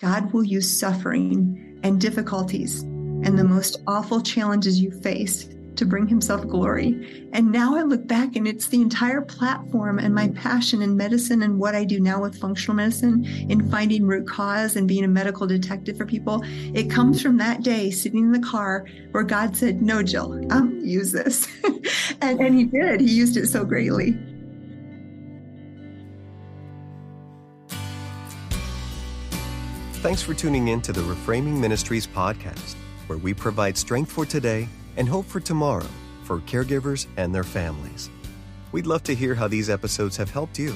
God will use suffering and difficulties and the most awful challenges you face to bring himself glory. And now I look back and it's the entire platform and my passion in medicine and what I do now with functional medicine in finding root cause and being a medical detective for people. It comes from that day sitting in the car where God said, No, Jill, I'll use this. and, and he did. He used it so greatly. Thanks for tuning in to the Reframing Ministries podcast, where we provide strength for today and hope for tomorrow for caregivers and their families. We'd love to hear how these episodes have helped you.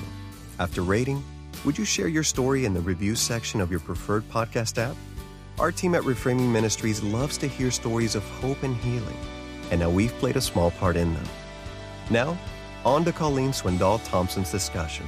After rating, would you share your story in the reviews section of your preferred podcast app? Our team at Reframing Ministries loves to hear stories of hope and healing, and now we've played a small part in them. Now, on to Colleen Swindoll Thompson's discussion.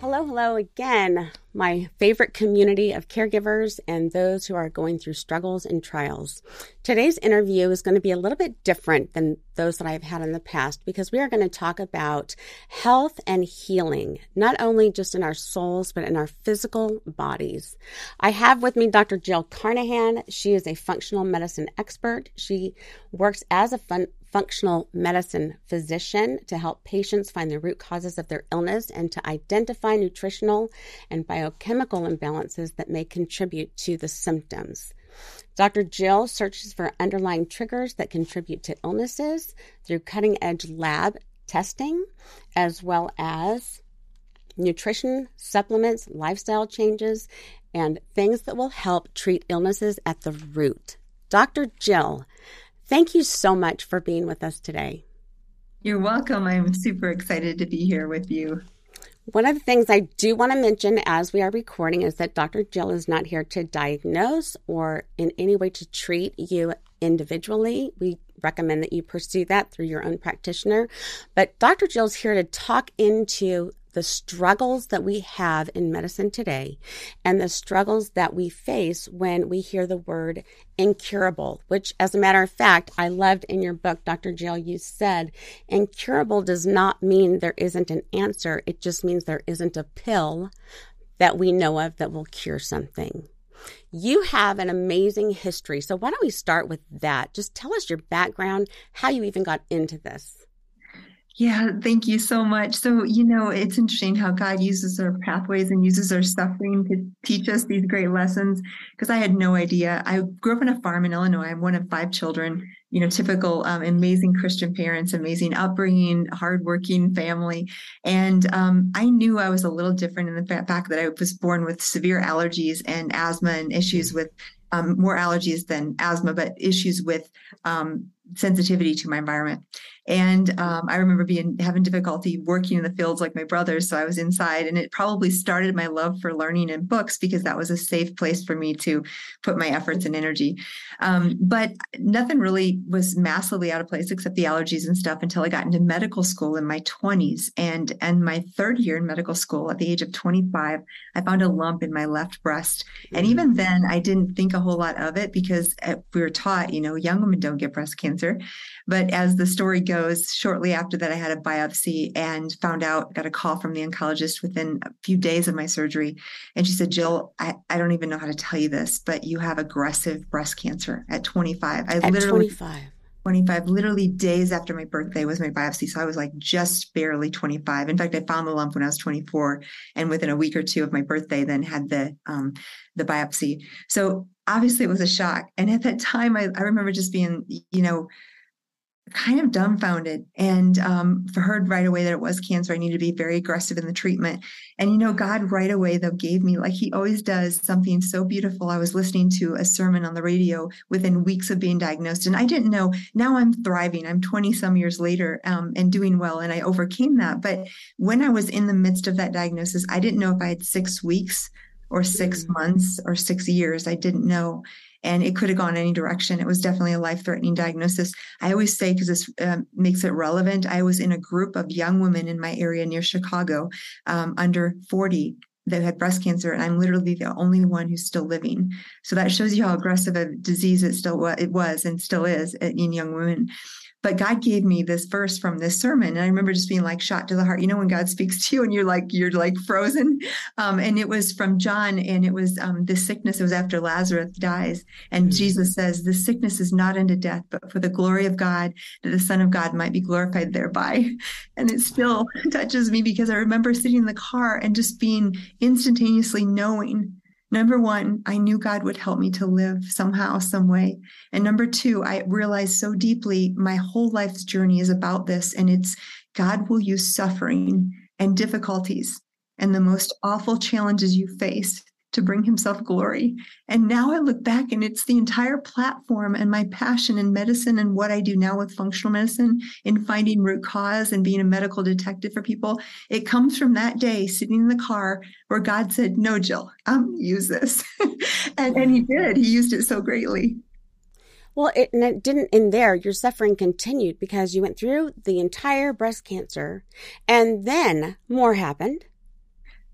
Hello, hello again, my favorite community of caregivers and those who are going through struggles and trials. Today's interview is going to be a little bit different than those that I've had in the past because we are going to talk about health and healing, not only just in our souls, but in our physical bodies. I have with me Dr. Jill Carnahan. She is a functional medicine expert. She works as a fun- functional medicine physician to help patients find the root causes of their illness and to identify nutritional and biochemical imbalances that may contribute to the symptoms. Dr. Jill searches for underlying triggers that contribute to illnesses through cutting edge lab testing, as well as nutrition, supplements, lifestyle changes, and things that will help treat illnesses at the root. Dr. Jill, Thank you so much for being with us today. You're welcome. I'm super excited to be here with you. One of the things I do want to mention as we are recording is that Dr. Jill is not here to diagnose or in any way to treat you individually. We recommend that you pursue that through your own practitioner. But Dr. Jill's here to talk into the struggles that we have in medicine today and the struggles that we face when we hear the word incurable, which, as a matter of fact, I loved in your book, Dr. Jill, you said incurable does not mean there isn't an answer. It just means there isn't a pill that we know of that will cure something. You have an amazing history. So, why don't we start with that? Just tell us your background, how you even got into this. Yeah, thank you so much. So, you know, it's interesting how God uses our pathways and uses our suffering to teach us these great lessons. Because I had no idea. I grew up on a farm in Illinois. I'm one of five children, you know, typical um, amazing Christian parents, amazing upbringing, hardworking family. And um, I knew I was a little different in the fact that I was born with severe allergies and asthma and issues with um, more allergies than asthma, but issues with um, sensitivity to my environment. And um, I remember being having difficulty working in the fields like my brothers. So I was inside, and it probably started my love for learning and books because that was a safe place for me to put my efforts and energy. Um, but nothing really was massively out of place except the allergies and stuff until I got into medical school in my 20s. And and my third year in medical school, at the age of 25, I found a lump in my left breast. And mm-hmm. even then, I didn't think a whole lot of it because uh, we were taught, you know, young women don't get breast cancer. But as the story goes, shortly after that, I had a biopsy and found out, got a call from the oncologist within a few days of my surgery. And she said, Jill, I, I don't even know how to tell you this, but you have aggressive breast cancer at 25. I at literally 25. 25, literally days after my birthday was my biopsy. So I was like just barely 25. In fact, I found the lump when I was 24 and within a week or two of my birthday, then had the, um, the biopsy. So obviously it was a shock. And at that time, I, I remember just being, you know, kind of dumbfounded and um, heard right away that it was cancer. I needed to be very aggressive in the treatment. And, you know, God right away, though, gave me, like he always does, something so beautiful. I was listening to a sermon on the radio within weeks of being diagnosed, and I didn't know. Now I'm thriving. I'm 20 some years later um, and doing well, and I overcame that. But when I was in the midst of that diagnosis, I didn't know if I had six weeks or 6 mm-hmm. months or six years. I didn't know and it could have gone any direction. It was definitely a life threatening diagnosis. I always say, because this um, makes it relevant, I was in a group of young women in my area near Chicago um, under 40 that had breast cancer, and I'm literally the only one who's still living. So that shows you how aggressive a disease it still it was and still is in young women. But God gave me this verse from this sermon. And I remember just being like shot to the heart. You know, when God speaks to you and you're like, you're like frozen. Um, and it was from John, and it was um, this sickness. It was after Lazarus dies. And mm-hmm. Jesus says, The sickness is not unto death, but for the glory of God, that the Son of God might be glorified thereby. And it still touches me because I remember sitting in the car and just being instantaneously knowing Number one, I knew God would help me to live somehow, some way. And number two, I realized so deeply my whole life's journey is about this. And it's God will use suffering and difficulties and the most awful challenges you face to bring himself glory. And now I look back and it's the entire platform and my passion in medicine and what I do now with functional medicine in finding root cause and being a medical detective for people. It comes from that day sitting in the car where God said, No, Jill, I'm use this. and, and he did. He used it so greatly. Well, it, and it didn't end there. Your suffering continued because you went through the entire breast cancer and then more happened.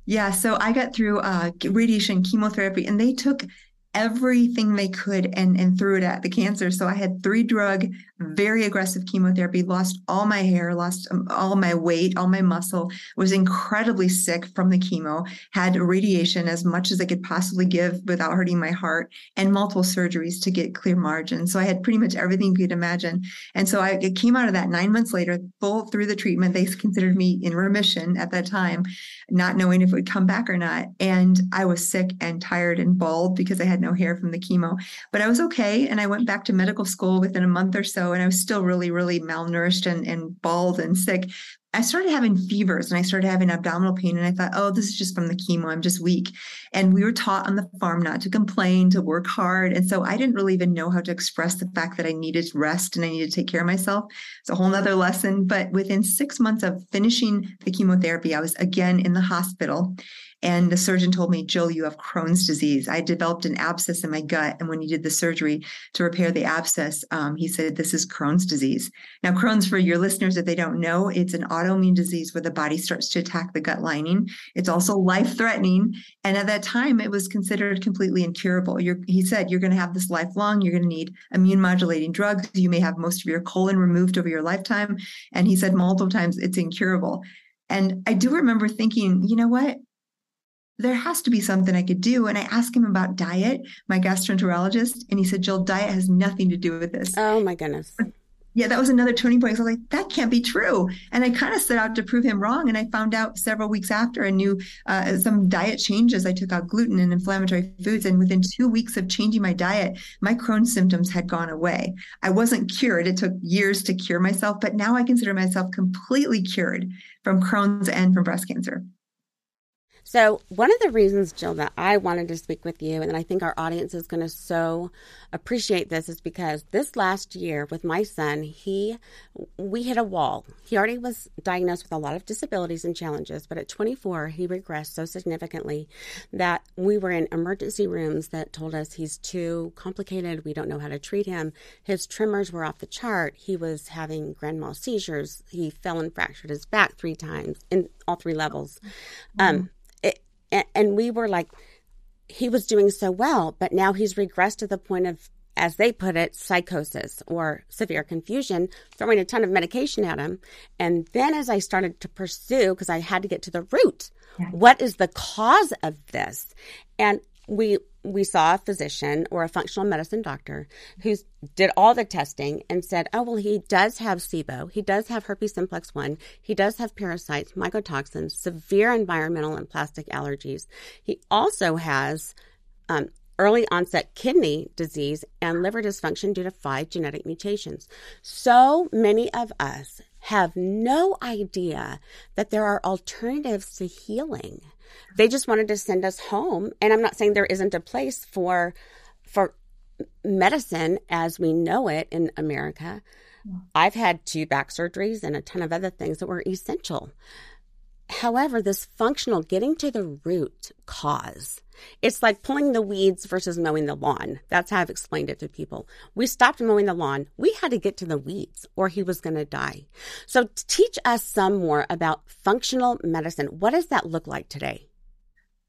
Yeah, so I got through uh, radiation chemotherapy, and they took everything they could and and threw it at the cancer. So I had three drug, very aggressive chemotherapy, lost all my hair, lost um, all my weight, all my muscle, was incredibly sick from the chemo, had radiation as much as I could possibly give without hurting my heart, and multiple surgeries to get clear margins. So I had pretty much everything you could imagine. And so I came out of that nine months later, full through the treatment. They considered me in remission at that time, not knowing if it would come back or not. And I was sick and tired and bald because I had no hair from the chemo, but I was okay. And I went back to medical school within a month or so, and I was still really, really malnourished and, and bald and sick. I started having fevers and I started having abdominal pain. And I thought, oh, this is just from the chemo. I'm just weak. And we were taught on the farm not to complain, to work hard. And so I didn't really even know how to express the fact that I needed rest and I needed to take care of myself. It's a whole nother lesson. But within six months of finishing the chemotherapy, I was again in the hospital. And the surgeon told me, Jill, you have Crohn's disease. I developed an abscess in my gut. And when he did the surgery to repair the abscess, um, he said, This is Crohn's disease. Now, Crohn's, for your listeners, if they don't know, it's an autoimmune disease where the body starts to attack the gut lining. It's also life threatening. And at that time, it was considered completely incurable. You're, he said, You're going to have this lifelong. You're going to need immune modulating drugs. You may have most of your colon removed over your lifetime. And he said multiple times, It's incurable. And I do remember thinking, you know what? There has to be something I could do. And I asked him about diet, my gastroenterologist, and he said, Jill, diet has nothing to do with this. Oh my goodness. Yeah, that was another turning point. So I was like, that can't be true. And I kind of set out to prove him wrong. And I found out several weeks after I knew uh, some diet changes. I took out gluten and inflammatory foods. And within two weeks of changing my diet, my Crohn's symptoms had gone away. I wasn't cured. It took years to cure myself, but now I consider myself completely cured from Crohn's and from breast cancer. So, one of the reasons, Jill, that I wanted to speak with you, and I think our audience is going to so appreciate this, is because this last year with my son, he we hit a wall. He already was diagnosed with a lot of disabilities and challenges, but at 24, he regressed so significantly that we were in emergency rooms that told us he's too complicated. We don't know how to treat him. His tremors were off the chart. He was having grand mal seizures. He fell and fractured his back three times in all three levels. Um, and, and we were like, he was doing so well, but now he's regressed to the point of, as they put it, psychosis or severe confusion, throwing a ton of medication at him. And then as I started to pursue, because I had to get to the root, yeah. what is the cause of this? And we we saw a physician or a functional medicine doctor who did all the testing and said, "Oh well, he does have SIBO, he does have herpes simplex one, he does have parasites, mycotoxins, severe environmental and plastic allergies. He also has." Um, early onset kidney disease and liver dysfunction due to five genetic mutations. So many of us have no idea that there are alternatives to healing. They just wanted to send us home. And I'm not saying there isn't a place for for medicine as we know it in America. Mm. I've had two back surgeries and a ton of other things that were essential. However, this functional getting to the root cause, it's like pulling the weeds versus mowing the lawn. That's how I've explained it to people. We stopped mowing the lawn. We had to get to the weeds or he was going to die. So teach us some more about functional medicine. What does that look like today?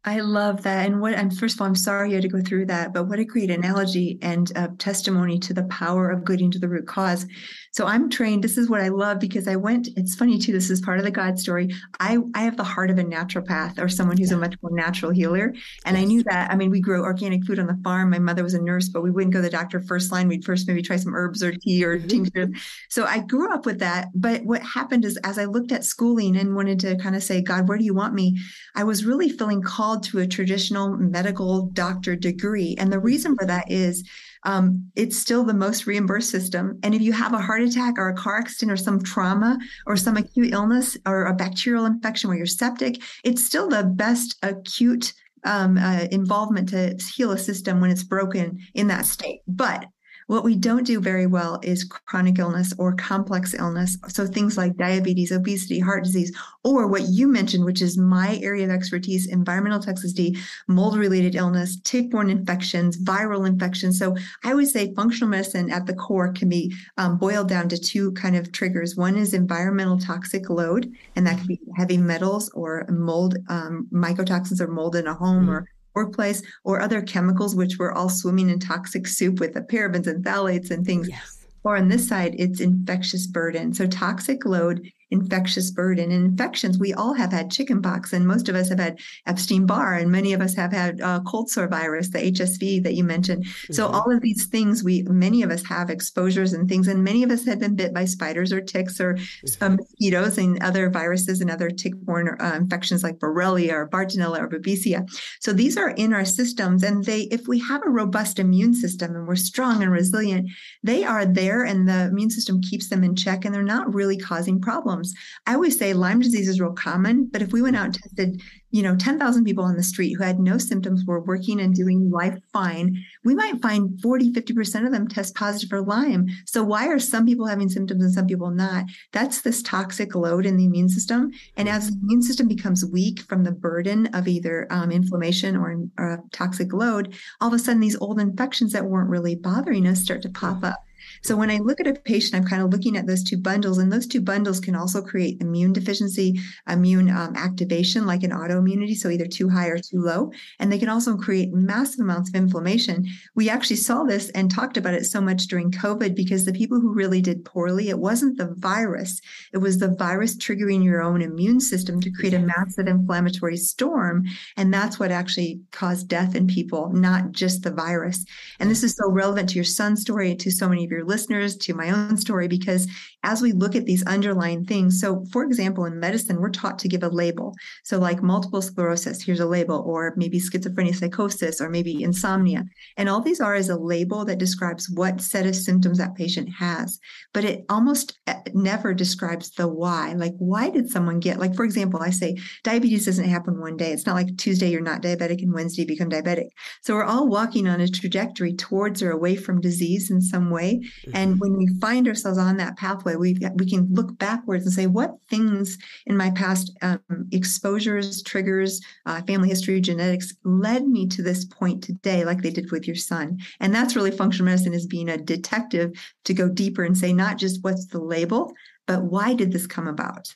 I love that. And what I'm first of all, I'm sorry you had to go through that, but what a great analogy and uh, testimony to the power of getting to the root cause. So I'm trained. This is what I love because I went. It's funny too. This is part of the God story. I I have the heart of a naturopath or someone who's a much more natural healer, and yes. I knew that. I mean, we grow organic food on the farm. My mother was a nurse, but we wouldn't go to the doctor first line. We'd first maybe try some herbs or tea or mm-hmm. tincture. So I grew up with that. But what happened is, as I looked at schooling and wanted to kind of say, God, where do you want me? I was really feeling called to a traditional medical doctor degree, and the reason for that is um, it's still the most reimbursed system. And if you have a heart attack or a car accident or some trauma or some acute illness or a bacterial infection where you're septic, it's still the best acute um, uh, involvement to heal a system when it's broken in that state. But what we don't do very well is chronic illness or complex illness. So things like diabetes, obesity, heart disease, or what you mentioned, which is my area of expertise, environmental toxicity, mold related illness, tick-borne infections, viral infections. So I would say functional medicine at the core can be um, boiled down to two kind of triggers. One is environmental toxic load, and that could be heavy metals or mold, um, mycotoxins or mold in a home mm-hmm. or workplace or other chemicals, which we're all swimming in toxic soup with the parabens and phthalates and things. Yes. Or on this side, it's infectious burden. So toxic load infectious burden and infections. We all have had chickenpox, and most of us have had Epstein Barr, and many of us have had uh, cold sore virus, the HSV that you mentioned. Mm-hmm. So all of these things, we many of us have exposures and things, and many of us have been bit by spiders or ticks or mm-hmm. mosquitoes and other viruses and other tick-borne uh, infections like Borrelia or Bartonella or Babesia. So these are in our systems, and they, if we have a robust immune system and we're strong and resilient, they are there, and the immune system keeps them in check, and they're not really causing problems problems. I always say Lyme disease is real common, but if we went out and tested, you know, 10,000 people on the street who had no symptoms, were working and doing life fine, we might find 40, 50% of them test positive for Lyme. So why are some people having symptoms and some people not? That's this toxic load in the immune system. And as the immune system becomes weak from the burden of either um, inflammation or, or toxic load, all of a sudden these old infections that weren't really bothering us start to pop up. So when I look at a patient, I'm kind of looking at those two bundles, and those two bundles can also create immune deficiency, immune um, activation, like an autoimmunity, so either too high or too low. And they can also create massive amounts of inflammation. We actually saw this and talked about it so much during COVID because the people who really did poorly, it wasn't the virus, it was the virus triggering your own immune system to create a massive inflammatory storm. And that's what actually caused death in people, not just the virus. And this is so relevant to your son's story, to so many of your listeners to my own story because as we look at these underlying things, so for example, in medicine, we're taught to give a label. So, like multiple sclerosis, here's a label, or maybe schizophrenia psychosis, or maybe insomnia. And all these are is a label that describes what set of symptoms that patient has, but it almost eh, never describes the why. Like, why did someone get, like, for example, I say diabetes doesn't happen one day. It's not like Tuesday you're not diabetic and Wednesday become diabetic. So, we're all walking on a trajectory towards or away from disease in some way. And mm-hmm. when we find ourselves on that pathway, we we can look backwards and say, what things in my past um, exposures, triggers, uh, family history, genetics led me to this point today, like they did with your son. And that's really functional medicine is being a detective to go deeper and say not just what's the label, but why did this come about?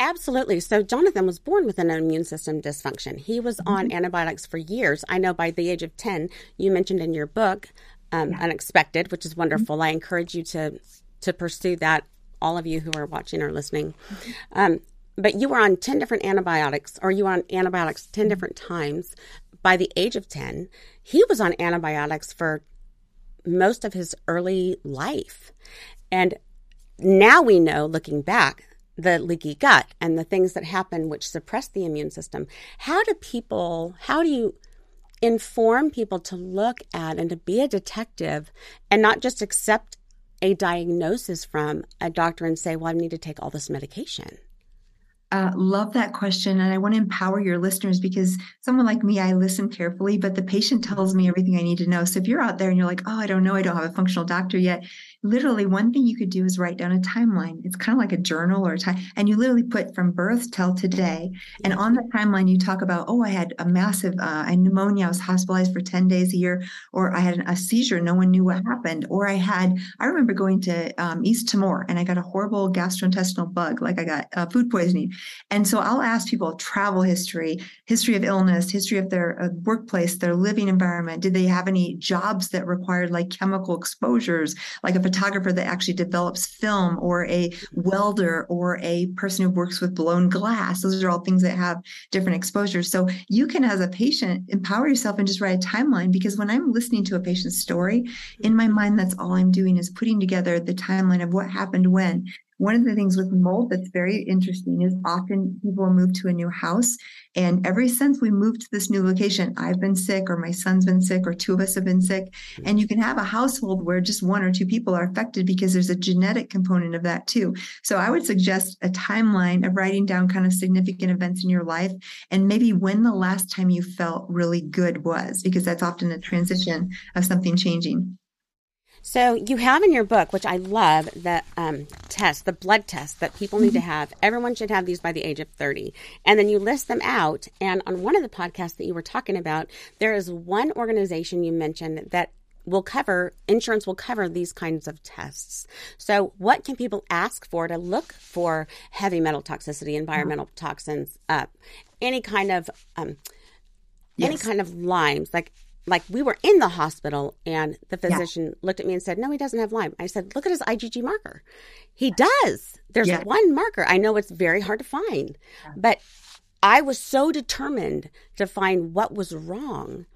Absolutely. So Jonathan was born with an immune system dysfunction. He was on mm-hmm. antibiotics for years. I know by the age of 10, you mentioned in your book um, yeah. unexpected, which is wonderful. Mm-hmm. I encourage you to to pursue that. All of you who are watching or listening, mm-hmm. um, but you were on ten different antibiotics, or you were on antibiotics 10 mm-hmm. different times. By the age of ten, he was on antibiotics for most of his early life, and now we know, looking back, the leaky gut and the things that happen which suppress the immune system. How do people? How do you? Inform people to look at and to be a detective and not just accept a diagnosis from a doctor and say, well, I need to take all this medication? Uh, love that question. And I want to empower your listeners because someone like me, I listen carefully, but the patient tells me everything I need to know. So if you're out there and you're like, oh, I don't know, I don't have a functional doctor yet, literally one thing you could do is write down a timeline. It's kind of like a journal or a time, and you literally put from birth till today. And on the timeline, you talk about, oh, I had a massive uh, I pneumonia. I was hospitalized for 10 days a year, or I had a seizure. No one knew what happened. Or I had, I remember going to um, East Timor and I got a horrible gastrointestinal bug, like I got uh, food poisoning. And so I'll ask people travel history, history of illness, history of their uh, workplace, their living environment. Did they have any jobs that required like chemical exposures, like if a photographer that actually develops film, or a welder, or a person who works with blown glass? Those are all things that have different exposures. So you can, as a patient, empower yourself and just write a timeline because when I'm listening to a patient's story, in my mind, that's all I'm doing is putting together the timeline of what happened when. One of the things with mold that's very interesting is often people move to a new house. And ever since we moved to this new location, I've been sick, or my son's been sick, or two of us have been sick. And you can have a household where just one or two people are affected because there's a genetic component of that too. So I would suggest a timeline of writing down kind of significant events in your life and maybe when the last time you felt really good was, because that's often a transition of something changing. So you have in your book, which I love, the um, test, the blood test that people need to mm-hmm. have. Everyone should have these by the age of 30. And then you list them out. And on one of the podcasts that you were talking about, there is one organization you mentioned that will cover insurance will cover these kinds of tests. So what can people ask for to look for heavy metal toxicity, environmental toxins, uh, any kind of um, yes. any kind of limes like like we were in the hospital and the physician yeah. looked at me and said, No, he doesn't have Lyme. I said, Look at his IgG marker. He does. There's yeah. one marker. I know it's very hard to find, yeah. but I was so determined to find what was wrong,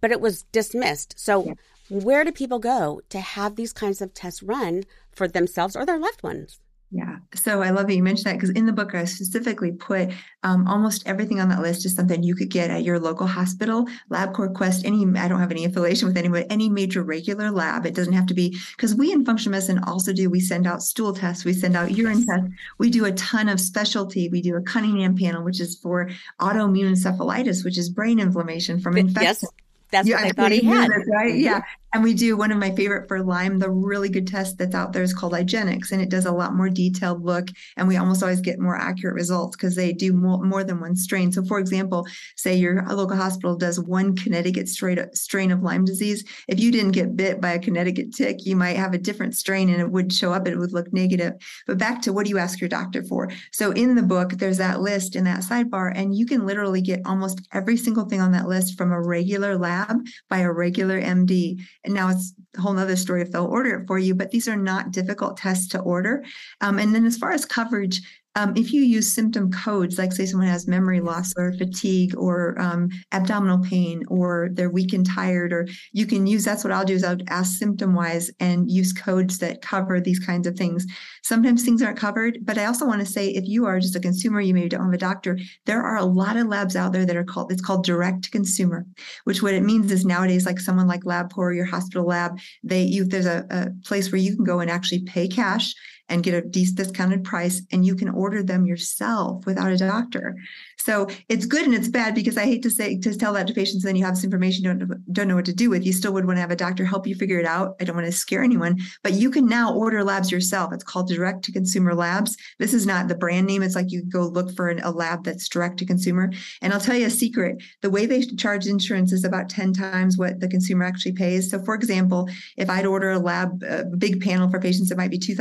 but it was dismissed. So, where do people go to have these kinds of tests run for themselves or their loved ones? Yeah. So I love that you mentioned that because in the book, I specifically put um, almost everything on that list is something you could get at your local hospital, LabCorp Quest, any, I don't have any affiliation with anyone, any major regular lab. It doesn't have to be, because we in functional medicine also do, we send out stool tests, we send out urine tests, we do a ton of specialty. We do a Cunningham panel, which is for autoimmune encephalitis, which is brain inflammation from infection. Yes. That's yeah, what I thought he had. right? Yeah. And we do one of my favorite for Lyme, the really good test that's out there is called IGeneX, and it does a lot more detailed look. And we almost always get more accurate results because they do more, more than one strain. So, for example, say your local hospital does one Connecticut strain of Lyme disease. If you didn't get bit by a Connecticut tick, you might have a different strain and it would show up, and it would look negative. But back to what do you ask your doctor for? So, in the book, there's that list in that sidebar, and you can literally get almost every single thing on that list from a regular lab by a regular MD and now it's a whole nother story if they'll order it for you, but these are not difficult tests to order. Um, and then as far as coverage, um, if you use symptom codes, like say someone has memory loss or fatigue or um, abdominal pain or they're weak and tired, or you can use that's what I'll do is I'll ask symptom wise and use codes that cover these kinds of things. Sometimes things aren't covered, but I also want to say if you are just a consumer, you maybe don't have a doctor, there are a lot of labs out there that are called, it's called direct to consumer, which what it means is nowadays, like someone like LabCorp or your hospital lab, they you there's a, a place where you can go and actually pay cash and get a discounted price and you can order them yourself without a doctor. So it's good and it's bad because I hate to say to tell that to patients, then you have this information don't don't know what to do with. You still would want to have a doctor help you figure it out. I don't want to scare anyone, but you can now order labs yourself. It's called direct to consumer labs. This is not the brand name. It's like you go look for an, a lab that's direct to consumer. And I'll tell you a secret: the way they charge insurance is about ten times what the consumer actually pays. So, for example, if I'd order a lab, a big panel for patients, it might be two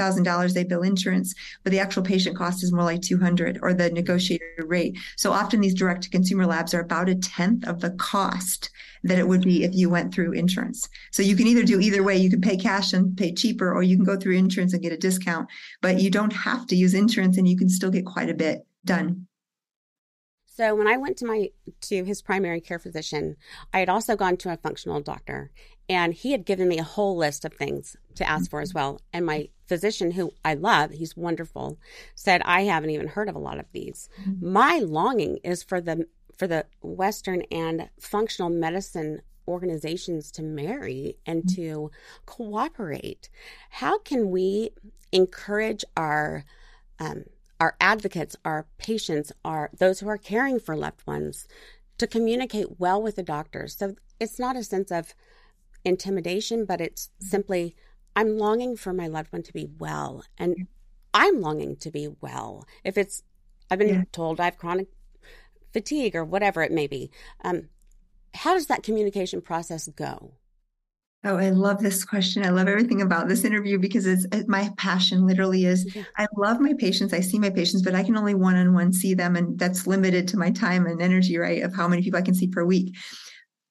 dollars. They bill insurance, but the actual patient cost is more like two hundred or the negotiated rate. So often these direct to consumer labs are about a tenth of the cost that it would be if you went through insurance. So you can either do either way. You can pay cash and pay cheaper, or you can go through insurance and get a discount, but you don't have to use insurance and you can still get quite a bit done. So when I went to my to his primary care physician, I had also gone to a functional doctor and he had given me a whole list of things to ask for as well. And my physician, who I love, he's wonderful, said I haven't even heard of a lot of these. Mm-hmm. My longing is for the for the Western and functional medicine organizations to marry and to cooperate. How can we encourage our um, our advocates, our patients, our those who are caring for loved ones to communicate well with the doctors. So it's not a sense of intimidation, but it's simply I'm longing for my loved one to be well, and I'm longing to be well. If it's, I've been yeah. told I have chronic fatigue or whatever it may be. Um, how does that communication process go? Oh, I love this question. I love everything about this interview because it's my passion literally is yeah. I love my patients. I see my patients, but I can only one on one see them. And that's limited to my time and energy, right? Of how many people I can see per week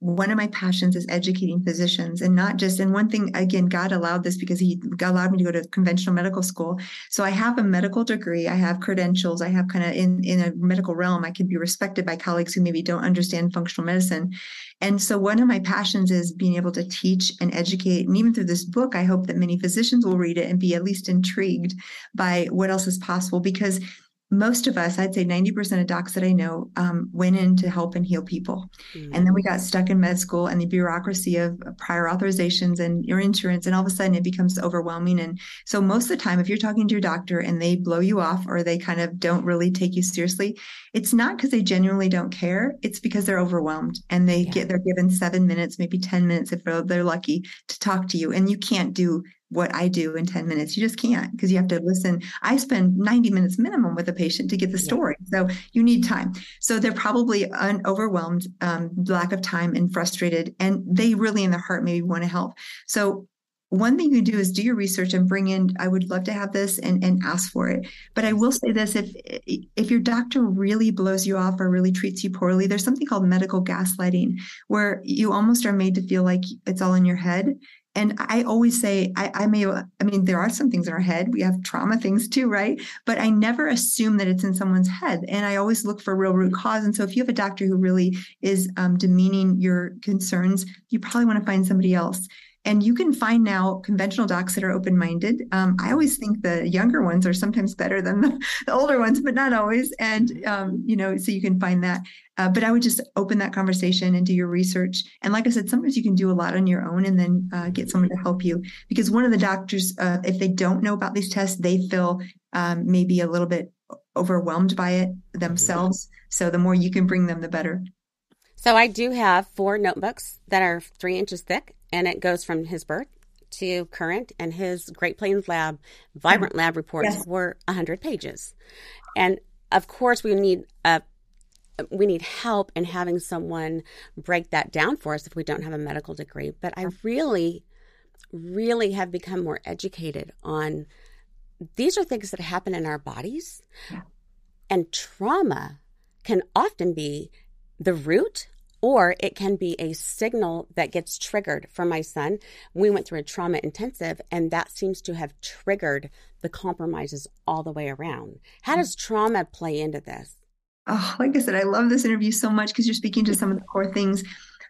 one of my passions is educating physicians and not just and one thing again god allowed this because he allowed me to go to conventional medical school. So i have a medical degree i have credentials i have kind of in in a medical realm i can be respected by colleagues who maybe don't understand functional medicine. And so one of my passions is being able to teach and educate and even through this book i hope that many physicians will read it and be at least intrigued by what else is possible because most of us, I'd say 90% of docs that I know, um, went in to help and heal people. Mm-hmm. And then we got stuck in med school and the bureaucracy of prior authorizations and your insurance. And all of a sudden it becomes overwhelming. And so most of the time, if you're talking to your doctor and they blow you off or they kind of don't really take you seriously, it's not because they genuinely don't care. It's because they're overwhelmed and they yeah. get, they're given seven minutes, maybe 10 minutes if they're lucky to talk to you. And you can't do what I do in 10 minutes. You just can't because you have to listen. I spend 90 minutes minimum with a patient to get the story. So you need time. So they're probably un- overwhelmed, um, lack of time and frustrated, and they really in their heart maybe want to help. So one thing you do is do your research and bring in i would love to have this and, and ask for it but i will say this if if your doctor really blows you off or really treats you poorly there's something called medical gaslighting where you almost are made to feel like it's all in your head and I always say, I, I, may, I mean, there are some things in our head. We have trauma things too, right? But I never assume that it's in someone's head. And I always look for real root cause. And so if you have a doctor who really is um, demeaning your concerns, you probably want to find somebody else. And you can find now conventional docs that are open minded. Um, I always think the younger ones are sometimes better than the, the older ones, but not always. And, um, you know, so you can find that. Uh, but I would just open that conversation and do your research. And like I said, sometimes you can do a lot on your own and then uh, get someone to help you. Because one of the doctors, uh, if they don't know about these tests, they feel um, maybe a little bit overwhelmed by it themselves. So the more you can bring them, the better. So I do have four notebooks that are three inches thick and it goes from his birth to current and his Great Plains Lab Vibrant mm-hmm. Lab reports yes. were 100 pages. And of course we need a we need help in having someone break that down for us if we don't have a medical degree. But I really, really have become more educated on these are things that happen in our bodies. Yeah. And trauma can often be the root or it can be a signal that gets triggered for my son. We went through a trauma intensive, and that seems to have triggered the compromises all the way around. How does trauma play into this? Oh, like I said, I love this interview so much because you're speaking to some of the core things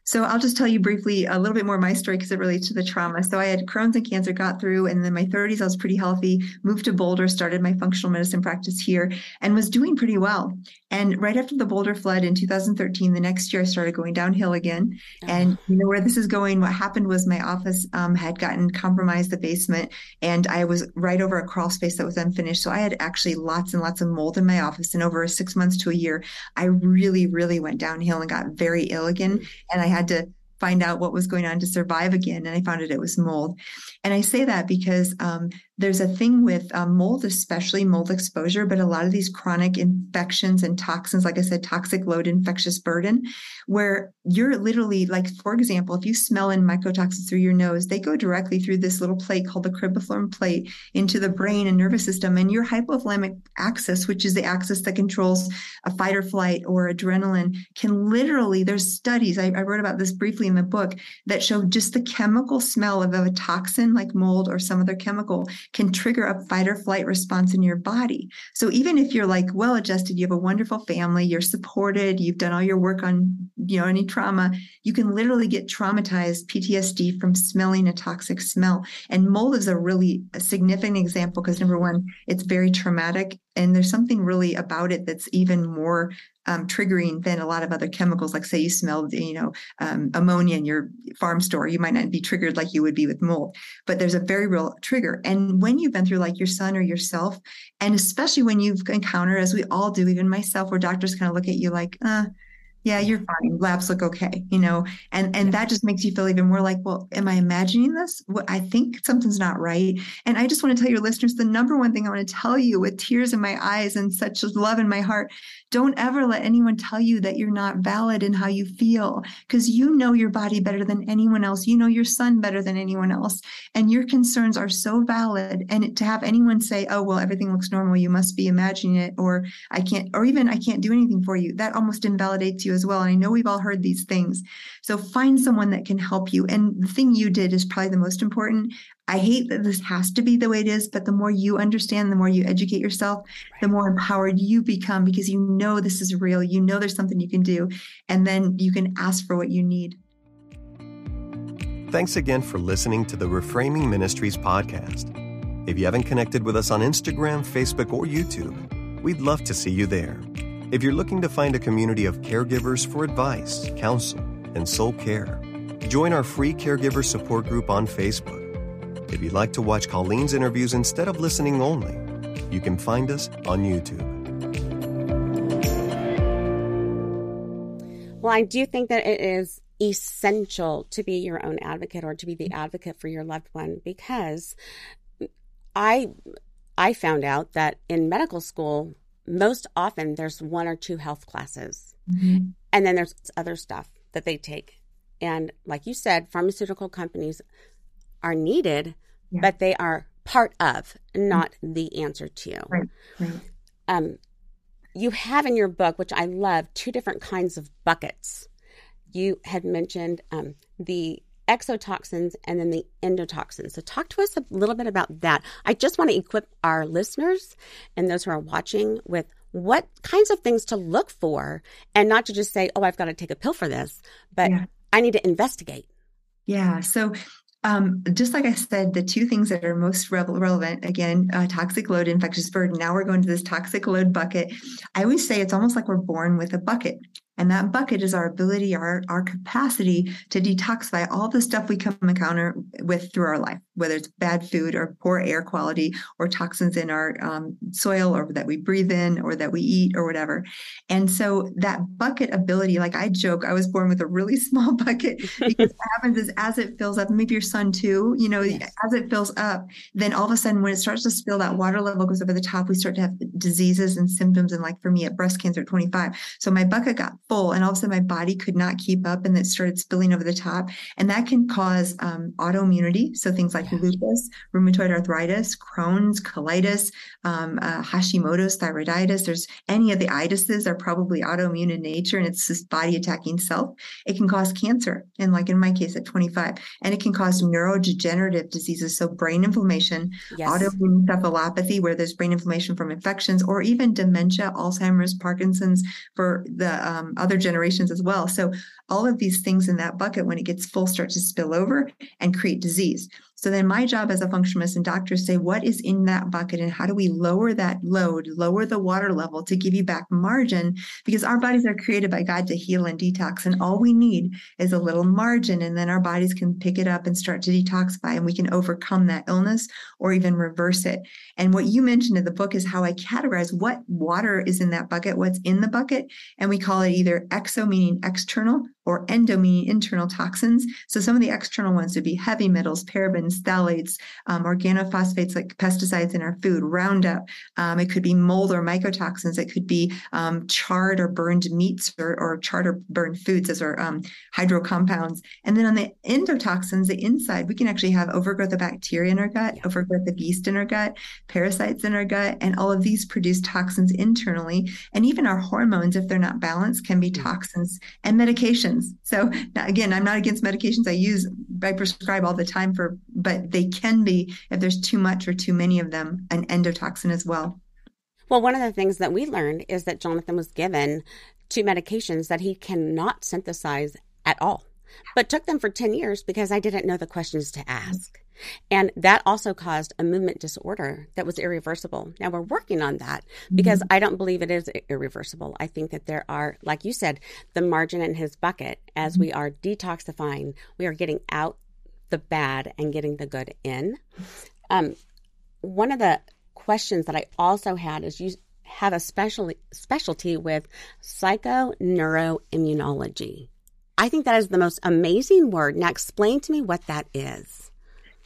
so I'll just tell you briefly a little bit more my story because it relates to the trauma. So I had Crohn's and cancer, got through, and in my 30s I was pretty healthy. Moved to Boulder, started my functional medicine practice here, and was doing pretty well. And right after the Boulder flood in 2013, the next year I started going downhill again. Uh-huh. And you know where this is going? What happened was my office um, had gotten compromised, the basement, and I was right over a crawl space that was unfinished. So I had actually lots and lots of mold in my office. And over six months to a year, I really, really went downhill and got very ill again. And I had to find out what was going on to survive again. And I found out it was mold. And I say that because um, there's a thing with um, mold, especially mold exposure, but a lot of these chronic infections and toxins, like I said, toxic load infectious burden, where you're literally like, for example, if you smell in mycotoxins through your nose, they go directly through this little plate called the cribriform plate into the brain and nervous system. And your hypothalamic axis, which is the axis that controls a fight or flight or adrenaline, can literally, there's studies, I, I wrote about this briefly in the book, that show just the chemical smell of a toxin like mold or some other chemical can trigger a fight or flight response in your body. So even if you're like well adjusted, you have a wonderful family, you're supported, you've done all your work on, you know, any trauma, you can literally get traumatized PTSD from smelling a toxic smell. And mold is a really significant example because number one, it's very traumatic and there's something really about it that's even more um, triggering than a lot of other chemicals. Like say you smelled, you know, um, ammonia in your farm store, you might not be triggered like you would be with mold, but there's a very real trigger. And when you've been through like your son or yourself, and especially when you've encountered, as we all do, even myself, where doctors kind of look at you like, uh, yeah, you're fine. Labs look okay, you know, and and that just makes you feel even more like, well, am I imagining this? I think something's not right. And I just want to tell your listeners the number one thing I want to tell you with tears in my eyes and such love in my heart don't ever let anyone tell you that you're not valid in how you feel because you know your body better than anyone else. You know your son better than anyone else. And your concerns are so valid. And to have anyone say, oh, well, everything looks normal, you must be imagining it, or I can't, or even I can't do anything for you, that almost invalidates you as well. And I know we've all heard these things. So find someone that can help you. And the thing you did is probably the most important. I hate that this has to be the way it is, but the more you understand, the more you educate yourself, right. the more empowered you become because you know this is real. You know there's something you can do, and then you can ask for what you need. Thanks again for listening to the Reframing Ministries podcast. If you haven't connected with us on Instagram, Facebook, or YouTube, we'd love to see you there. If you're looking to find a community of caregivers for advice, counsel, and soul care, join our free caregiver support group on Facebook if you'd like to watch Colleen's interviews instead of listening only, you can find us on YouTube. Well, I do think that it is essential to be your own advocate or to be the advocate for your loved one because I I found out that in medical school most often there's one or two health classes. Mm-hmm. And then there's other stuff that they take. And like you said, pharmaceutical companies are needed, yeah. but they are part of, not mm-hmm. the answer to. Right. right. Um, you have in your book, which I love, two different kinds of buckets. You had mentioned um, the exotoxins and then the endotoxins. So, talk to us a little bit about that. I just want to equip our listeners and those who are watching with what kinds of things to look for and not to just say, oh, I've got to take a pill for this, but yeah. I need to investigate. Yeah. So, um, just like I said, the two things that are most re- relevant again, uh, toxic load, infectious burden. Now we're going to this toxic load bucket. I always say it's almost like we're born with a bucket. And that bucket is our ability, our, our capacity to detoxify all the stuff we come encounter with through our life, whether it's bad food or poor air quality or toxins in our um, soil or that we breathe in or that we eat or whatever. And so that bucket ability, like I joke, I was born with a really small bucket because what happens is as it fills up, maybe your son too, you know, yes. as it fills up, then all of a sudden when it starts to spill, that water level goes over the top, we start to have diseases and symptoms. And like for me at breast cancer at 25. So my bucket got full and all of a sudden my body could not keep up and it started spilling over the top and that can cause um, autoimmunity so things like yeah. lupus rheumatoid arthritis crohn's colitis um, uh, hashimoto's thyroiditis there's any of the itises are probably autoimmune in nature and it's this body attacking self it can cause cancer and like in my case at 25 and it can cause neurodegenerative diseases so brain inflammation yes. autoimmune encephalopathy where there's brain inflammation from infections or even dementia alzheimer's parkinson's for the um, other generations as well. So all of these things in that bucket, when it gets full, start to spill over and create disease. So then my job as a functional medicine doctor is say what is in that bucket and how do we lower that load, lower the water level to give you back margin because our bodies are created by God to heal and detox and all we need is a little margin and then our bodies can pick it up and start to detoxify and we can overcome that illness or even reverse it. And what you mentioned in the book is how I categorize what water is in that bucket, what's in the bucket, and we call it either exo meaning external or endo meaning internal toxins. So some of the external ones would be heavy metals, parabens, phthalates, um, organophosphates like pesticides in our food, Roundup. Um, it could be mold or mycotoxins. It could be um, charred or burned meats or, or, charred or burned foods as our um, hydro compounds. And then on the endotoxins, the inside, we can actually have overgrowth of bacteria in our gut, overgrowth of yeast in our gut, parasites in our gut, and all of these produce toxins internally. And even our hormones, if they're not balanced, can be mm. toxins and medications. So again, I'm not against medications. I use, I prescribe all the time for, but they can be, if there's too much or too many of them, an endotoxin as well. Well, one of the things that we learned is that Jonathan was given two medications that he cannot synthesize at all, but took them for 10 years because I didn't know the questions to ask. And that also caused a movement disorder that was irreversible. Now we're working on that because mm-hmm. I don't believe it is irreversible. I think that there are, like you said, the margin in his bucket as mm-hmm. we are detoxifying, we are getting out the bad and getting the good in. Um, one of the questions that I also had is you have a special specialty with psychoneuroimmunology. I think that is the most amazing word. Now explain to me what that is.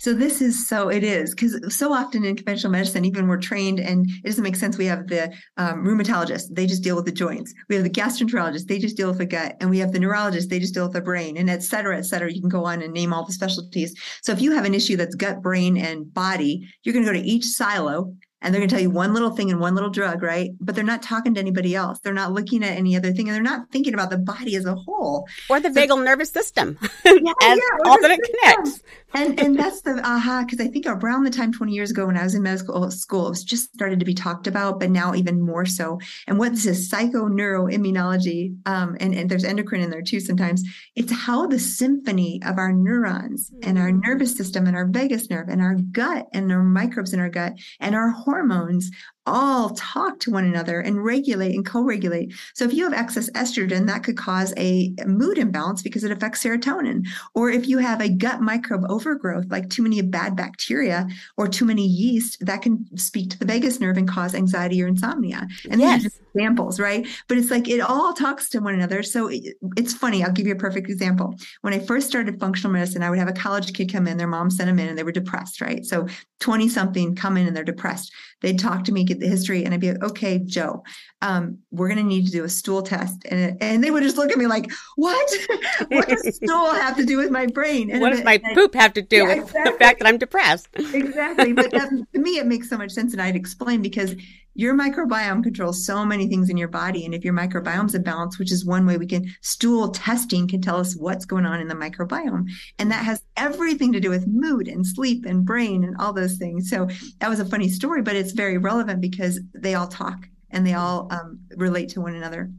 So this is so it is because so often in conventional medicine, even we're trained and it doesn't make sense. We have the um, rheumatologist; they just deal with the joints. We have the gastroenterologist; they just deal with the gut, and we have the neurologist; they just deal with the brain, and et cetera, et cetera. You can go on and name all the specialties. So if you have an issue that's gut, brain, and body, you're going to go to each silo and they're going to tell you one little thing and one little drug, right? But they're not talking to anybody else. They're not looking at any other thing and they're not thinking about the body as a whole. Or the so, vagal nervous system yeah, as yeah, all that it connects. And and that's the aha, because I think around the time 20 years ago when I was in medical school, it was just started to be talked about, but now even more so. And what this is psychoneuroimmunology, um, and, and there's endocrine in there too sometimes, it's how the symphony of our neurons mm-hmm. and our mm. nervous system and our vagus nerve and our gut and our microbes in our gut and our hormones all talk to one another and regulate and co-regulate. So if you have excess estrogen, that could cause a mood imbalance because it affects serotonin. Or if you have a gut microbe overgrowth, like too many bad bacteria or too many yeast, that can speak to the vagus nerve and cause anxiety or insomnia. And yes. these are just examples, right? But it's like it all talks to one another. So it's funny. I'll give you a perfect example. When I first started functional medicine, I would have a college kid come in, their mom sent them in and they were depressed, right? So 20 something come in and they're depressed. They'd talk to me, the history, and I'd be like, okay, Joe, um, we're going to need to do a stool test. And, and they would just look at me like, what? what does stool have to do with my brain? And what does my poop have to do yeah, with exactly. the fact that I'm depressed? exactly. But that, to me, it makes so much sense. And I'd explain because your microbiome controls so many things in your body. And if your microbiome's imbalanced, which is one way we can, stool testing can tell us what's going on in the microbiome. And that has everything to do with mood and sleep and brain and all those things. So that was a funny story, but it's very relevant because they all talk and they all um, relate to one another.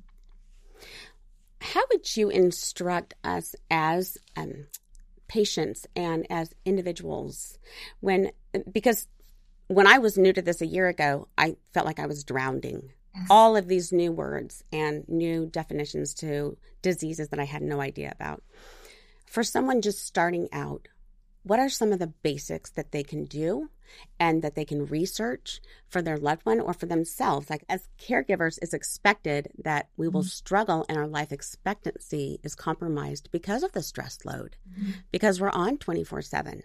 How would you instruct us as um, patients and as individuals when, because when I was new to this a year ago, I felt like I was drowning. Yes. All of these new words and new definitions to diseases that I had no idea about. For someone just starting out, what are some of the basics that they can do and that they can research for their loved one or for themselves? Like, as caregivers, it's expected that we will mm-hmm. struggle and our life expectancy is compromised because of the stress load, mm-hmm. because we're on 24 7.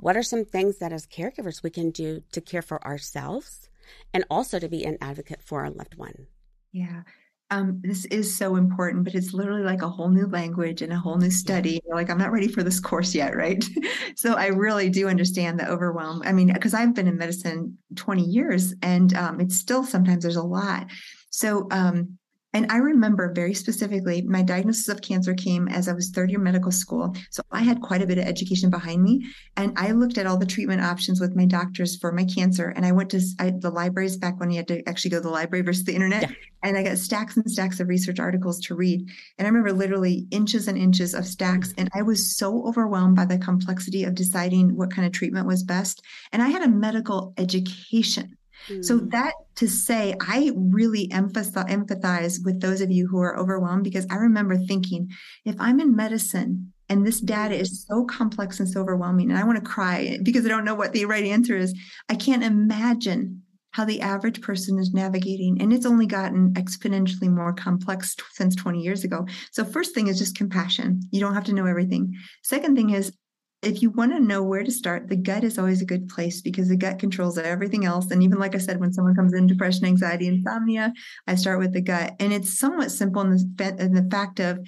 What are some things that as caregivers we can do to care for ourselves and also to be an advocate for our loved one? Yeah um, this is so important, but it's literally like a whole new language and a whole new study. You're like, I'm not ready for this course yet, right? so I really do understand the overwhelm. I mean, because I've been in medicine 20 years and um, it's still sometimes there's a lot. So um, and I remember very specifically, my diagnosis of cancer came as I was third year medical school. So I had quite a bit of education behind me. And I looked at all the treatment options with my doctors for my cancer. And I went to I, the libraries back when you had to actually go to the library versus the internet. Yeah. And I got stacks and stacks of research articles to read. And I remember literally inches and inches of stacks. And I was so overwhelmed by the complexity of deciding what kind of treatment was best. And I had a medical education. So mm. that to say, I really empathize, empathize with those of you who are overwhelmed because I remember thinking, if I'm in medicine and this data is so complex and so overwhelming, and I want to cry because I don't know what the right answer is, I can't imagine how the average person is navigating. And it's only gotten exponentially more complex t- since 20 years ago. So, first thing is just compassion. You don't have to know everything. Second thing is if you want to know where to start, the gut is always a good place because the gut controls everything else. And even like I said, when someone comes in depression, anxiety, insomnia, I start with the gut. And it's somewhat simple in the, in the fact of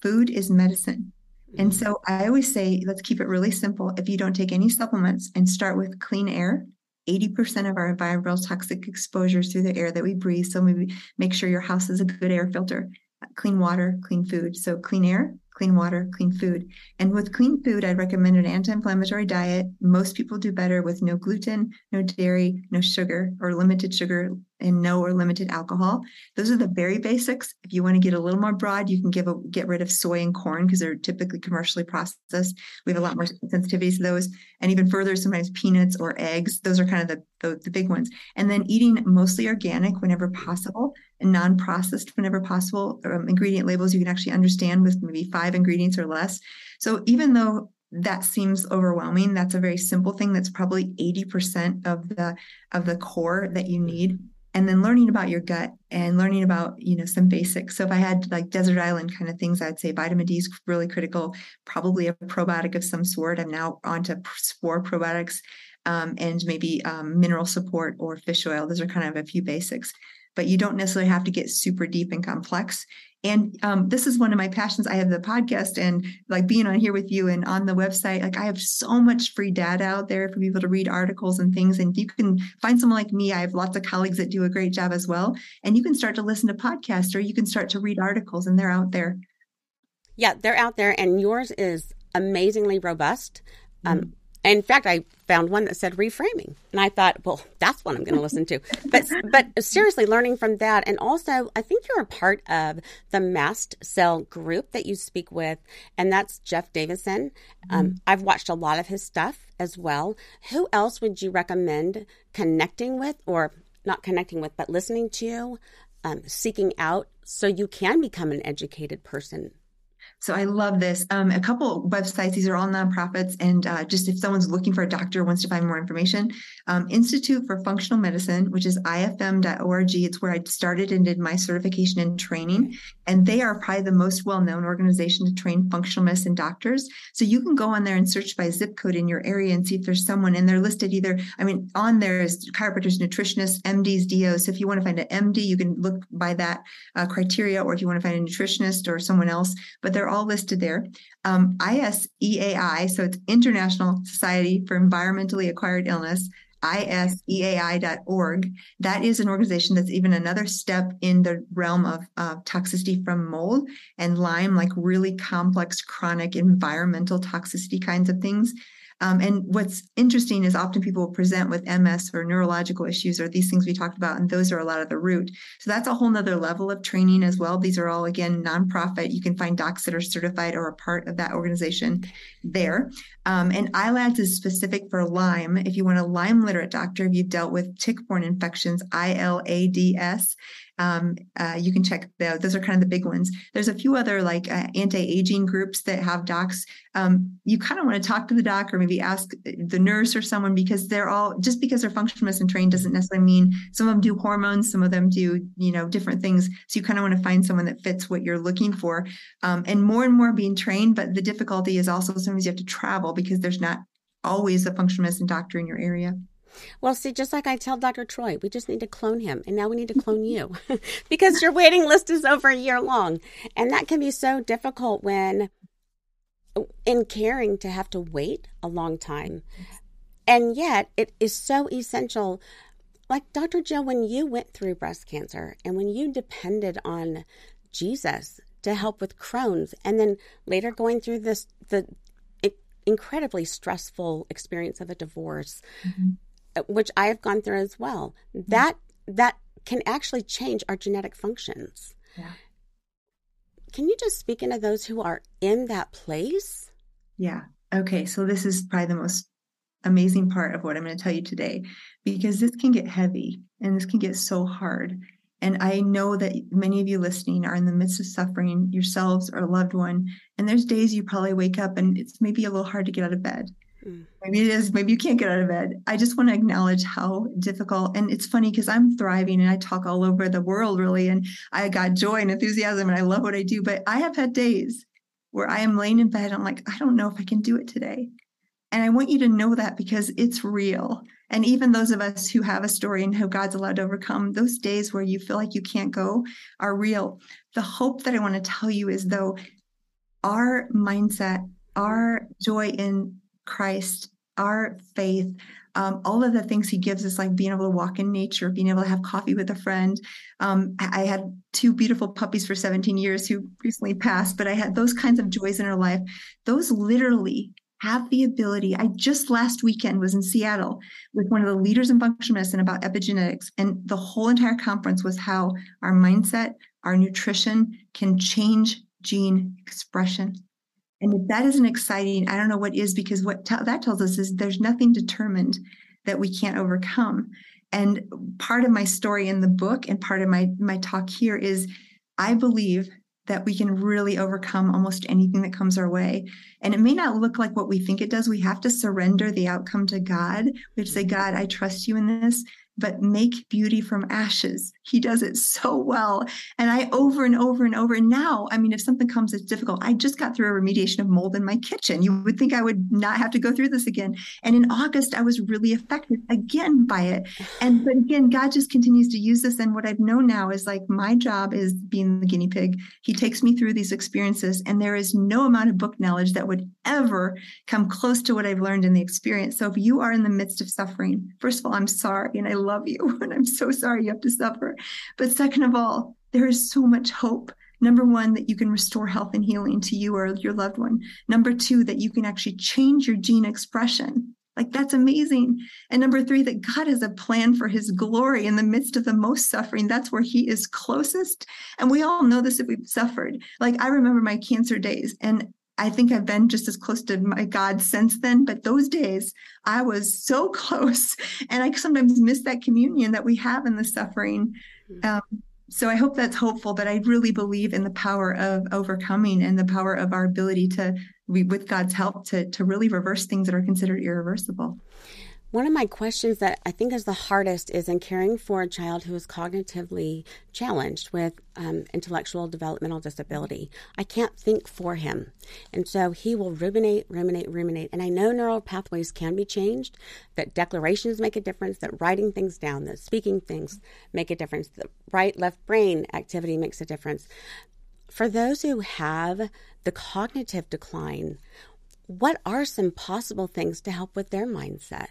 food is medicine. And mm-hmm. so I always say, let's keep it really simple. If you don't take any supplements and start with clean air, 80% of our viral toxic exposures through the air that we breathe. So maybe make sure your house is a good air filter, clean water, clean food. So clean air, clean water, clean food. And with clean food, I'd recommend an anti inflammatory diet. Most people do better with no gluten, no dairy, no sugar, or limited sugar, and no or limited alcohol. Those are the very basics. If you want to get a little more broad, you can give a, get rid of soy and corn because they're typically commercially processed. We have a lot more sensitivities to those. And even further, sometimes peanuts or eggs. Those are kind of the, the, the big ones. And then eating mostly organic whenever possible and non-processed whenever possible. Um, ingredient labels you can actually understand with maybe five ingredients or less. So even though that seems overwhelming, that's a very simple thing. That's probably 80% of the of the core that you need and then learning about your gut and learning about you know some basics so if i had like desert island kind of things i'd say vitamin d is really critical probably a probiotic of some sort i'm now on to four probiotics um, and maybe um, mineral support or fish oil those are kind of a few basics but you don't necessarily have to get super deep and complex and um, this is one of my passions. I have the podcast and like being on here with you and on the website. Like I have so much free data out there for people to read articles and things. And you can find someone like me. I have lots of colleagues that do a great job as well. And you can start to listen to podcasts or you can start to read articles and they're out there. Yeah, they're out there. And yours is amazingly robust. Um, mm-hmm. In fact, I found one that said reframing, and I thought, well, that's what I'm going to listen to. But but seriously, learning from that, and also, I think you're a part of the Mast Cell group that you speak with, and that's Jeff Davison. Um, mm-hmm. I've watched a lot of his stuff as well. Who else would you recommend connecting with, or not connecting with, but listening to, um, seeking out, so you can become an educated person so I love this. Um, a couple websites, these are all nonprofits. And uh, just if someone's looking for a doctor, wants to find more information, um, Institute for Functional Medicine, which is ifm.org. It's where I started and did my certification and training. And they are probably the most well known organization to train functional medicine doctors. So you can go on there and search by zip code in your area and see if there's someone. And they're listed either, I mean, on there is chiropractors, nutritionists, MDs, DOs. So if you want to find an MD, you can look by that uh, criteria, or if you want to find a nutritionist or someone else. But they're all listed there. Um, ISEAI, so it's International Society for Environmentally Acquired Illness, iseai.org. That is an organization that's even another step in the realm of uh, toxicity from mold and Lyme, like really complex chronic environmental toxicity kinds of things. Um, and what's interesting is often people present with MS or neurological issues or these things we talked about, and those are a lot of the root. So that's a whole nother level of training as well. These are all, again, nonprofit. You can find docs that are certified or a part of that organization there. Um, and ILADS is specific for Lyme. If you want a Lyme literate doctor, if you've dealt with tick-borne infections, ILADS um, uh, you can check the, those are kind of the big ones. There's a few other like uh, anti-aging groups that have docs. Um, you kind of want to talk to the doc or maybe ask the nurse or someone because they're all just because they're functional medicine trained doesn't necessarily mean some of them do hormones, some of them do you know different things. So you kind of want to find someone that fits what you're looking for. Um, and more and more being trained, but the difficulty is also sometimes you have to travel because there's not always a functional medicine doctor in your area. Well, see, just like I tell Dr. Troy, we just need to clone him. And now we need to clone you because your waiting list is over a year long. And that can be so difficult when in caring to have to wait a long time. And yet it is so essential. Like Dr. Jill, when you went through breast cancer and when you depended on Jesus to help with Crohn's, and then later going through this, the incredibly stressful experience of a divorce. Mm-hmm which I have gone through as well. Mm-hmm. That that can actually change our genetic functions. Yeah. Can you just speak into those who are in that place? Yeah. Okay. So this is probably the most amazing part of what I'm going to tell you today because this can get heavy and this can get so hard. And I know that many of you listening are in the midst of suffering yourselves or a loved one. And there's days you probably wake up and it's maybe a little hard to get out of bed. Mm. Maybe it is. Maybe you can't get out of bed. I just want to acknowledge how difficult. And it's funny because I'm thriving and I talk all over the world, really. And I got joy and enthusiasm and I love what I do. But I have had days where I am laying in bed. I'm like, I don't know if I can do it today. And I want you to know that because it's real. And even those of us who have a story and who God's allowed to overcome, those days where you feel like you can't go are real. The hope that I want to tell you is though, our mindset, our joy in Christ, our faith, um, all of the things he gives us, like being able to walk in nature, being able to have coffee with a friend. Um, I had two beautiful puppies for 17 years who recently passed, but I had those kinds of joys in our life. Those literally have the ability. I just last weekend was in Seattle with one of the leaders in functional medicine about epigenetics, and the whole entire conference was how our mindset, our nutrition can change gene expression. And if that isn't exciting, I don't know what is, because what t- that tells us is there's nothing determined that we can't overcome. And part of my story in the book and part of my my talk here is I believe that we can really overcome almost anything that comes our way. And it may not look like what we think it does. We have to surrender the outcome to God. We have to say, God, I trust you in this. But make beauty from ashes. He does it so well. And I over and over and over. And now, I mean, if something comes that's difficult, I just got through a remediation of mold in my kitchen. You would think I would not have to go through this again. And in August, I was really affected again by it. And but again, God just continues to use this. And what I've known now is like my job is being the guinea pig. He takes me through these experiences, and there is no amount of book knowledge that would ever come close to what I've learned in the experience. So if you are in the midst of suffering, first of all, I'm sorry and I love you. And I'm so sorry you have to suffer. But second of all, there is so much hope. Number one, that you can restore health and healing to you or your loved one. Number two, that you can actually change your gene expression. Like that's amazing. And number three, that God has a plan for his glory in the midst of the most suffering. That's where he is closest. And we all know this if we've suffered. Like I remember my cancer days and I think I've been just as close to my God since then. But those days, I was so close. And I sometimes miss that communion that we have in the suffering. Mm-hmm. Um, so I hope that's hopeful, but I really believe in the power of overcoming and the power of our ability to, with God's help, to, to really reverse things that are considered irreversible. One of my questions that I think is the hardest is in caring for a child who is cognitively challenged with um, intellectual developmental disability. I can't think for him. And so he will ruminate, ruminate, ruminate. And I know neural pathways can be changed, that declarations make a difference, that writing things down, that speaking things make a difference, that right left brain activity makes a difference. For those who have the cognitive decline, what are some possible things to help with their mindset?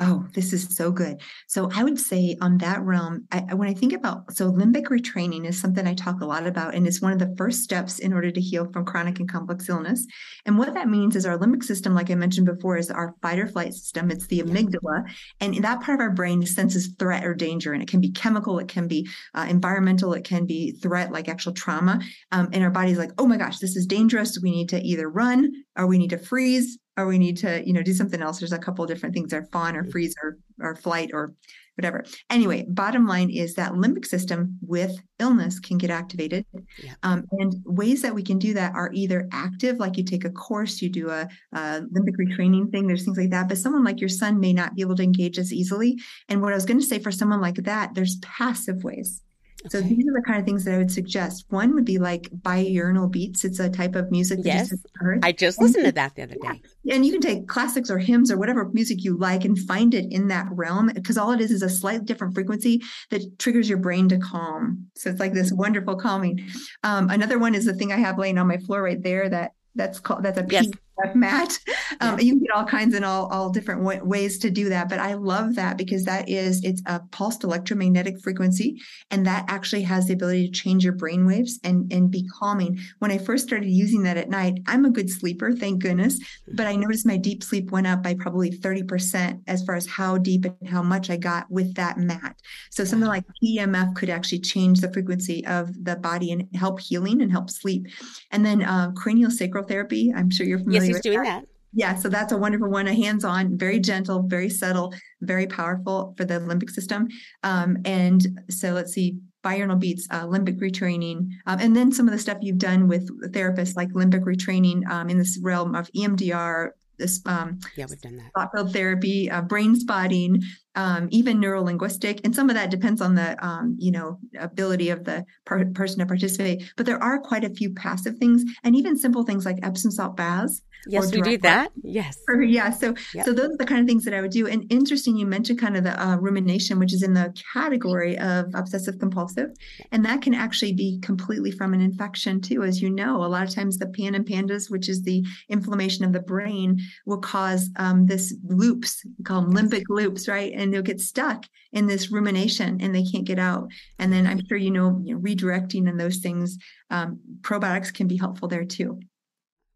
Oh, this is so good. So I would say on that realm, I, when I think about so limbic retraining is something I talk a lot about, and it's one of the first steps in order to heal from chronic and complex illness. And what that means is our limbic system, like I mentioned before, is our fight or flight system. It's the amygdala, and that part of our brain senses threat or danger, and it can be chemical, it can be uh, environmental, it can be threat like actual trauma. Um, and our body's like, oh my gosh, this is dangerous. We need to either run or we need to freeze or we need to you know do something else. There's a couple of different things or fawn or freeze or, or flight or whatever. Anyway bottom line is that limbic system with illness can get activated. Yeah. um, and ways that we can do that are either active like you take a course you do a, a limbic retraining thing there's things like that but someone like your son may not be able to engage as easily. And what i was going to say for someone like that there's passive ways so these are the kind of things that I would suggest. One would be like binaural beats. It's a type of music. yes, just I just listened to that the other day. Yeah. And you can take classics or hymns or whatever music you like and find it in that realm because all it is is a slightly different frequency that triggers your brain to calm. So it's like this wonderful calming. Um, another one is the thing I have laying on my floor right there that that's called that's a yes mat. Um, You can get all kinds and all all different w- ways to do that, but I love that because that is it's a pulsed electromagnetic frequency, and that actually has the ability to change your brain waves and and be calming. When I first started using that at night, I'm a good sleeper, thank goodness, but I noticed my deep sleep went up by probably thirty percent as far as how deep and how much I got with that mat. So something like EMF could actually change the frequency of the body and help healing and help sleep. And then uh, cranial sacral therapy, I'm sure you're familiar. Yes, he's doing that. that. Yeah, so that's a wonderful one. A hands-on, very gentle, very subtle, very powerful for the limbic system. Um, and so let's see, binaural beats, uh, limbic retraining, um, and then some of the stuff you've done with therapists like limbic retraining um, in this realm of EMDR, this um, yeah, we've done that. Thought field therapy, uh, brain spotting, um, even neurolinguistic, and some of that depends on the um, you know ability of the per- person to participate. But there are quite a few passive things, and even simple things like Epsom salt baths. Yes, we do that. Yes. Or, yeah. So yep. so those are the kind of things that I would do. And interesting, you mentioned kind of the uh, rumination, which is in the category of obsessive compulsive, and that can actually be completely from an infection too. As you know, a lot of times the pan and PANDAS, which is the inflammation of the brain, will cause um, this loops, called limbic loops, right? And they'll get stuck in this rumination and they can't get out. And then I'm sure you know, you know redirecting and those things, um, probiotics can be helpful there too.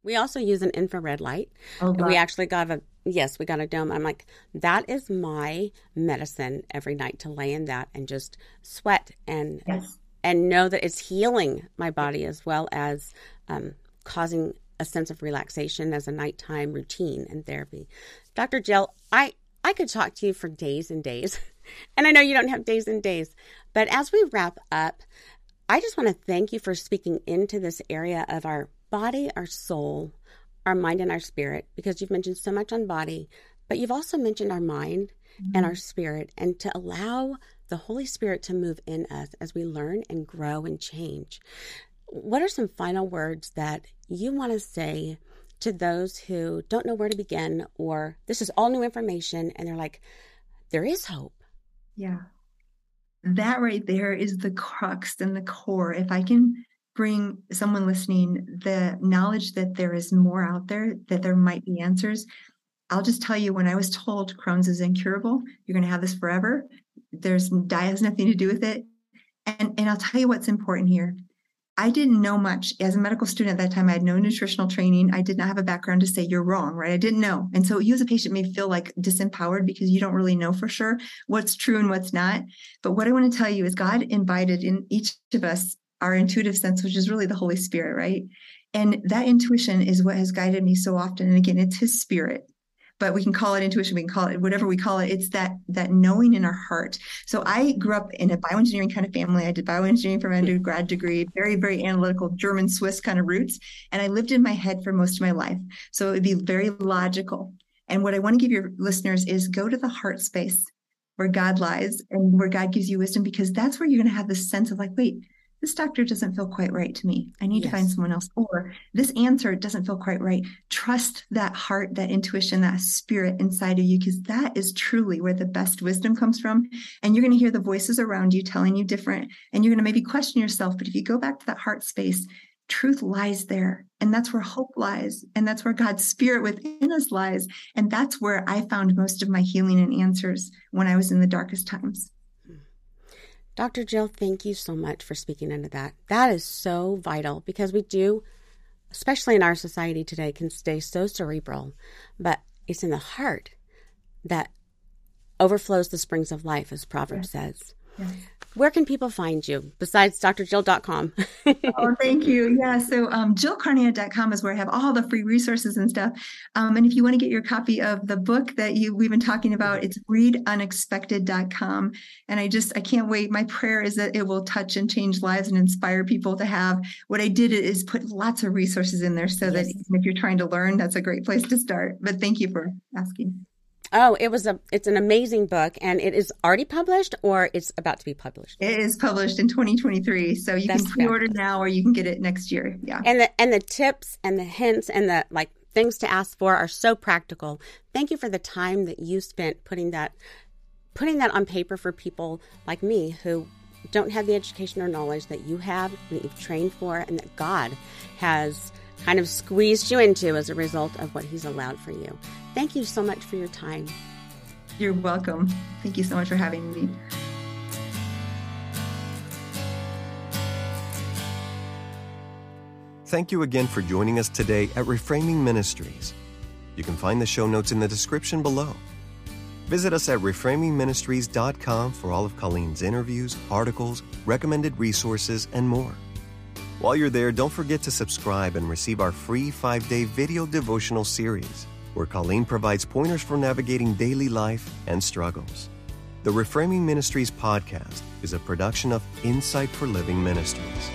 We also use an infrared light. Oh, we actually got a yes, we got a dome. I'm like, that is my medicine every night to lay in that and just sweat and yes. and know that it's healing my body as well as um, causing a sense of relaxation as a nighttime routine and therapy. Dr. Jill, I I could talk to you for days and days. And I know you don't have days and days, but as we wrap up, I just want to thank you for speaking into this area of our body, our soul, our mind, and our spirit, because you've mentioned so much on body, But you've also mentioned our mind mm-hmm. and our spirit, and to allow the Holy Spirit to move in us as we learn and grow and change. What are some final words that you want to say to those who don't know where to begin, or this is all new information, and they're like, there is hope? Yeah. That right there is the crux and the core. If I can bring someone listening the knowledge that there is more out there, that there might be answers, I'll just tell you when I was told Crohn's is incurable, you're going to have this forever. There's diet has nothing to do with it. And, and I'll tell you what's important here. I didn't know much as a medical student at that time. I had no nutritional training. I did not have a background to say you're wrong, right? I didn't know. And so you as a patient may feel like disempowered because you don't really know for sure what's true and what's not. But what I want to tell you is God invited in each of us our intuitive sense, which is really the Holy Spirit, right? And that intuition is what has guided me so often. And again, it's his spirit but we can call it intuition. We can call it whatever we call it. It's that that knowing in our heart. So i grew up in a bioengineering kind of family. I did bioengineering for my undergrad degree very very analytical german swiss kind of roots. And i lived in my head for most of my life. So it would be very logical. And what i want to give your listeners is go to the heart space where god lies and where god gives you wisdom because that's where you're going to have this sense of like wait this doctor doesn't feel quite right to me. I need yes. to find someone else. Or this answer doesn't feel quite right. Trust that heart, that intuition, that spirit inside of you, because that is truly where the best wisdom comes from. And you're going to hear the voices around you telling you different, and you're going to maybe question yourself. But if you go back to that heart space, truth lies there. And that's where hope lies. And that's where God's spirit within us lies. And that's where I found most of my healing and answers when I was in the darkest times. Dr. Jill, thank you so much for speaking into that. That is so vital because we do, especially in our society today, can stay so cerebral, but it's in the heart that overflows the springs of life, as Proverbs yes. says. Yes where can people find you besides drjill.com? oh, thank you. Yeah. So um, jillcarnahan.com is where I have all the free resources and stuff. Um, and if you want to get your copy of the book that you we've been talking about, it's readunexpected.com. And I just, I can't wait. My prayer is that it will touch and change lives and inspire people to have what I did is put lots of resources in there so yes. that if you're trying to learn, that's a great place to start. But thank you for asking. Oh, it was a it's an amazing book and it is already published or it's about to be published. It is published in 2023. So you That's can pre-order fabulous. now or you can get it next year. Yeah. And the and the tips and the hints and the like things to ask for are so practical. Thank you for the time that you spent putting that putting that on paper for people like me who don't have the education or knowledge that you have, that you've trained for, and that God has kind of squeezed you into as a result of what He's allowed for you. Thank you so much for your time. You're welcome. Thank you so much for having me. Thank you again for joining us today at Reframing Ministries. You can find the show notes in the description below. Visit us at reframingministries.com for all of Colleen's interviews, articles, recommended resources, and more. While you're there, don't forget to subscribe and receive our free five day video devotional series, where Colleen provides pointers for navigating daily life and struggles. The Reframing Ministries podcast is a production of Insight for Living Ministries.